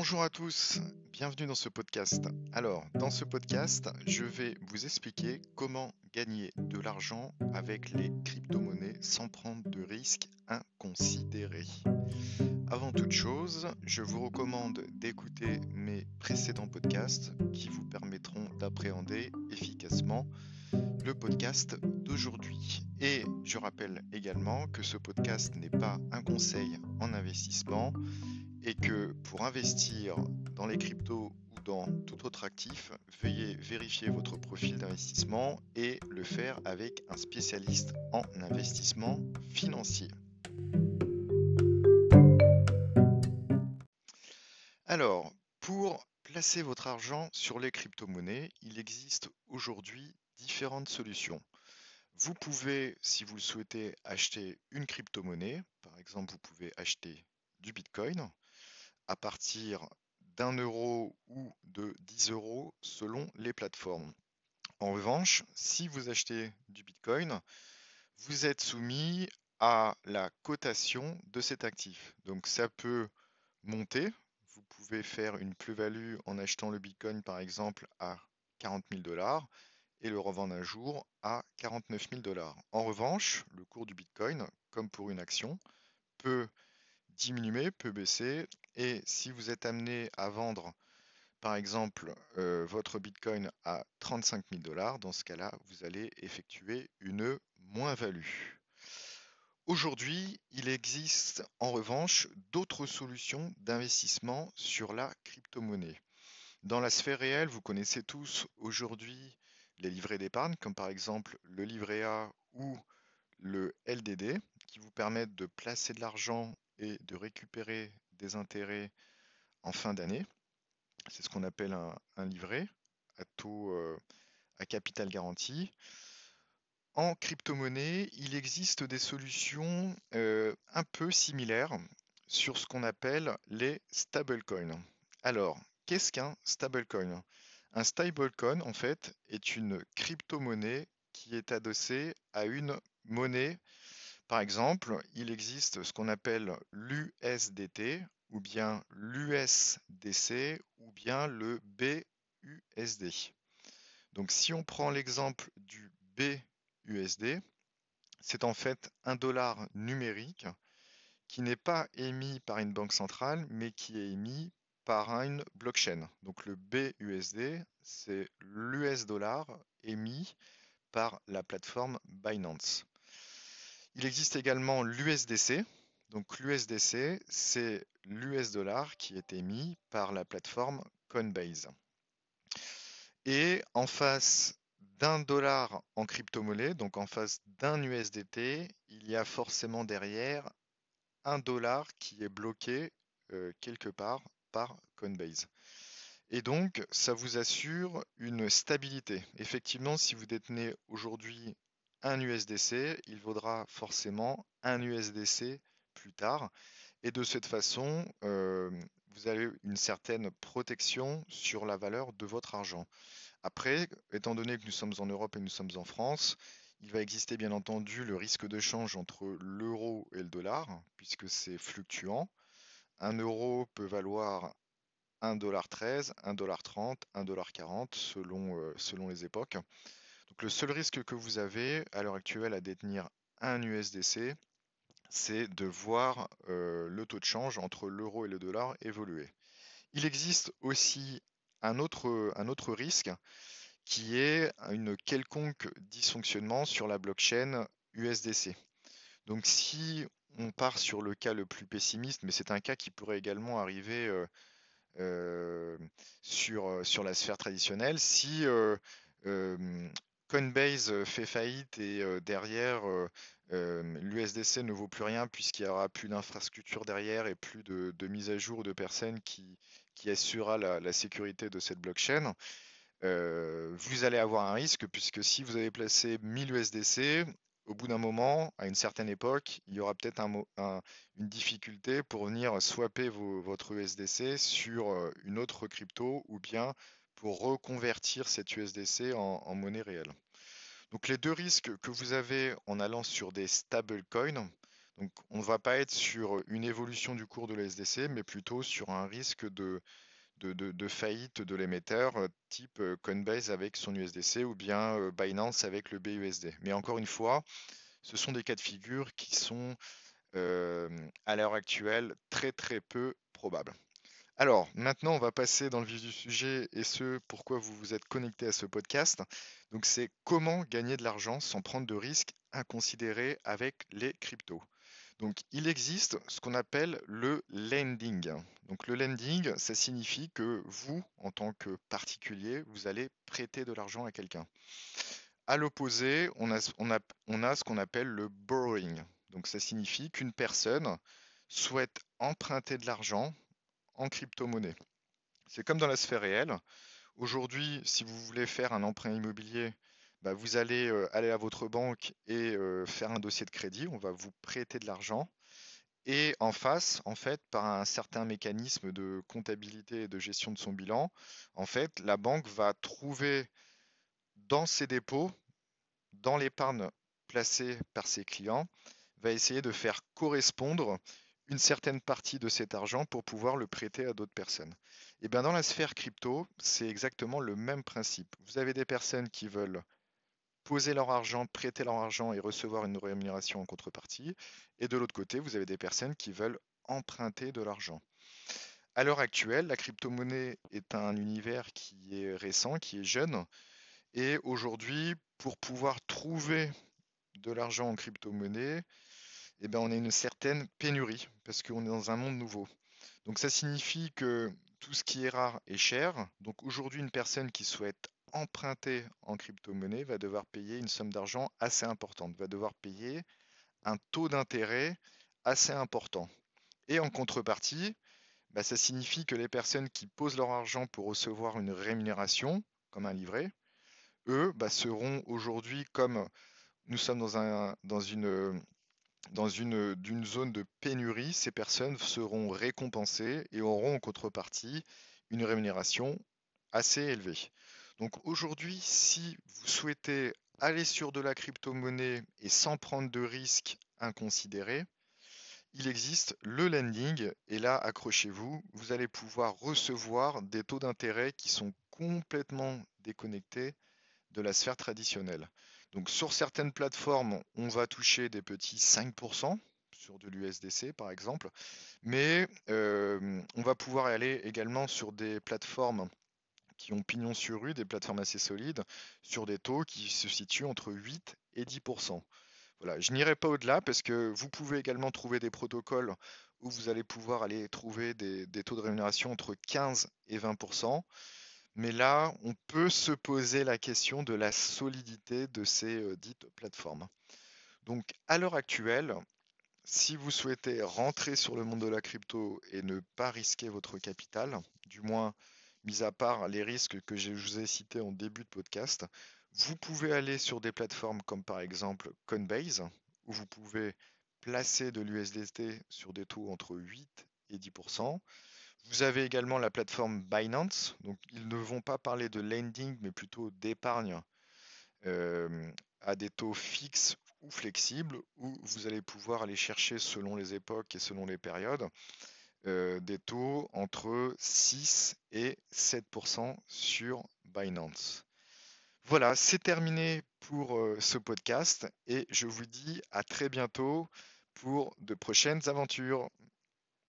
Bonjour à tous, bienvenue dans ce podcast. Alors, dans ce podcast, je vais vous expliquer comment gagner de l'argent avec les crypto-monnaies sans prendre de risques inconsidérés. Avant toute chose, je vous recommande d'écouter mes précédents podcasts qui vous permettront d'appréhender efficacement le podcast d'aujourd'hui. Et je rappelle également que ce podcast n'est pas un conseil en investissement et que pour investir dans les cryptos ou dans tout autre actif, veuillez vérifier votre profil d'investissement et le faire avec un spécialiste en investissement financier. Alors, pour placer votre argent sur les crypto-monnaies, il existe aujourd'hui différentes solutions. Vous pouvez, si vous le souhaitez, acheter une crypto-monnaie. Par exemple, vous pouvez acheter du Bitcoin à partir d'un euro ou de 10 euros selon les plateformes. En revanche, si vous achetez du Bitcoin, vous êtes soumis à la cotation de cet actif. Donc ça peut monter. Vous pouvez faire une plus-value en achetant le Bitcoin par exemple à 40 000 dollars et le revendre un jour à 49 000 dollars. En revanche, le cours du Bitcoin, comme pour une action, peut diminuer, peut baisser. Et si vous êtes amené à vendre, par exemple, euh, votre Bitcoin à 35 000 dollars, dans ce cas-là, vous allez effectuer une moins-value. Aujourd'hui, il existe en revanche d'autres solutions d'investissement sur la crypto-monnaie. Dans la sphère réelle, vous connaissez tous aujourd'hui les livrets d'épargne, comme par exemple le livret A ou le LDD, qui vous permettent de placer de l'argent et de récupérer des intérêts en fin d'année. C'est ce qu'on appelle un, livret à taux euh, à capital garanti. En crypto-monnaie, il existe des solutions euh, un peu similaires sur ce qu'on appelle les stablecoins. Alors, qu'est-ce qu'un stablecoin? Un stablecoin, en fait, est une crypto-monnaie qui est adossée à une monnaie par exemple, il existe ce qu'on appelle l'USDT ou bien l'USDC ou bien le BUSD. Donc si on prend l'exemple du BUSD, c'est en fait un dollar numérique qui n'est pas émis par une banque centrale, mais qui est émis par une blockchain. Donc le BUSD, c'est l'US dollar émis par la plateforme Binance. Il existe également l'USDC. Donc l'USDC, c'est l'US dollar qui est émis par la plateforme Coinbase. Et en face d'un dollar en crypto-monnaie, donc en face d'un USDT, il y a forcément derrière un dollar qui est bloqué euh, quelque part par Coinbase. Et donc, ça vous assure une stabilité. Effectivement, si vous détenez aujourd'hui un USDC, il vaudra forcément un USDC plus tard. Et de cette façon, euh, vous avez une certaine protection sur la valeur de votre argent. Après, étant donné que nous sommes en Europe et nous sommes en France, il va exister bien entendu le risque de change entre l'euro et le dollar, puisque c'est fluctuant. Un euro peut valoir 1,13$, 1,30$, 1,40$ selon, euh, selon les époques le seul risque que vous avez à l'heure actuelle à détenir un USDC, c'est de voir euh, le taux de change entre l'euro et le dollar évoluer. Il existe aussi un autre, risque qui est une quelconque dysfonctionnement sur la blockchain USDC. Donc si on part sur le cas le plus pessimiste, mais c'est un cas qui pourrait également arriver euh, euh, sur, sur la sphère traditionnelle, si Coinbase fait faillite et derrière l'USDC ne vaut plus rien puisqu'il n'y aura plus d'infrastructure derrière et plus de, mise à jour de personnes qui, qui assurera la, sécurité de cette blockchain. vous allez avoir un risque puisque si vous avez placé 1000 USDC, au bout d'un moment, à une certaine époque, il y aura peut-être une difficulté pour venir swapper votre USDC sur une autre crypto ou bien pour reconvertir cette USDC en, monnaie réelle. Donc les deux risques que vous avez en allant sur des stablecoins, Donc on ne va pas être sur une évolution du cours de la SDC, mais plutôt sur un risque de, de, faillite de l'émetteur euh, type euh, Coinbase avec son USDC ou bien euh, Binance avec le BUSD. Mais encore une fois, ce sont des cas de figure qui sont à l'heure actuelle très très peu probables. Alors, maintenant, on va passer dans le vif du sujet et ce pourquoi vous vous êtes connecté à ce podcast. Donc, c'est comment gagner de l'argent sans prendre de risques inconsidérés avec les cryptos. Donc, il existe ce qu'on appelle le lending. Donc, le lending, ça signifie que vous, en tant que particulier, vous allez prêter de l'argent à quelqu'un. À l'opposé, on a, on a ce qu'on appelle le borrowing. Donc, ça signifie qu'une personne souhaite emprunter de l'argent crypto-monnaie. C'est comme dans la sphère réelle. Aujourd'hui, si vous voulez faire un emprunt immobilier, bah, vous allez euh, aller à votre banque et euh, faire un dossier de crédit. On va vous prêter de l'argent. Et en face, en fait, par un certain mécanisme de comptabilité et de gestion de son bilan, en fait, la banque va trouver dans ses dépôts, dans l'épargne placée par ses clients, va essayer de faire correspondre une certaine partie de cet argent pour pouvoir le prêter à d'autres personnes. Et bien dans la sphère crypto, c'est exactement le même principe. Vous avez des personnes qui veulent poser leur argent, prêter leur argent et recevoir une rémunération en contrepartie. Et de l'autre côté, vous avez des personnes qui veulent emprunter de l'argent. À l'heure actuelle, la crypto-monnaie est un univers qui est récent, qui est jeune. Et aujourd'hui, pour pouvoir trouver de l'argent en crypto-monnaie, eh ben, on a une certaine pénurie parce qu'on est dans un monde nouveau. Donc ça signifie que tout ce qui est rare est cher. Donc aujourd'hui, une personne qui souhaite emprunter en crypto-monnaie va devoir payer une somme d'argent assez importante, va devoir payer un taux d'intérêt assez important. Et en contrepartie, bah, ça signifie que les personnes qui posent leur argent pour recevoir une rémunération, comme un livret, eux bah, seront aujourd'hui, comme nous sommes dans, un, dans une dans une, zone de pénurie, ces personnes seront récompensées et auront en contrepartie une rémunération assez élevée. Donc aujourd'hui, si vous souhaitez aller sur de la crypto-monnaie et sans prendre de risques inconsidérés, il existe le lending et là, accrochez-vous, vous allez pouvoir recevoir des taux d'intérêt qui sont complètement déconnectés de la sphère traditionnelle. Donc sur certaines plateformes, on va toucher des petits 5% sur de l'USDC par exemple, mais euh, on va pouvoir aller également sur des plateformes qui ont pignon sur rue, des plateformes assez solides, sur des taux qui se situent entre 8 et 10%. Voilà, je n'irai pas au-delà parce que vous pouvez également trouver des protocoles où vous allez pouvoir aller trouver des taux de rémunération entre 15 et 20%. Mais là, on peut se poser la question de la solidité de ces euh, dites plateformes. Donc, à l'heure actuelle, si vous souhaitez rentrer sur le monde de la crypto et ne pas risquer votre capital, du moins mis à part les risques que je vous ai cités en début de podcast, vous pouvez aller sur des plateformes comme par exemple Coinbase, où vous pouvez placer de l'USDT sur des taux entre 8 et 10%. Vous avez également la plateforme Binance. Donc, ils ne vont pas parler de lending, mais plutôt d'épargne euh, à des taux fixes ou flexibles, où vous allez pouvoir aller chercher selon les époques et selon les périodes euh, des taux entre 6 et 7% sur Binance. Voilà, c'est terminé pour euh, ce podcast et je vous dis à très bientôt pour de prochaines aventures.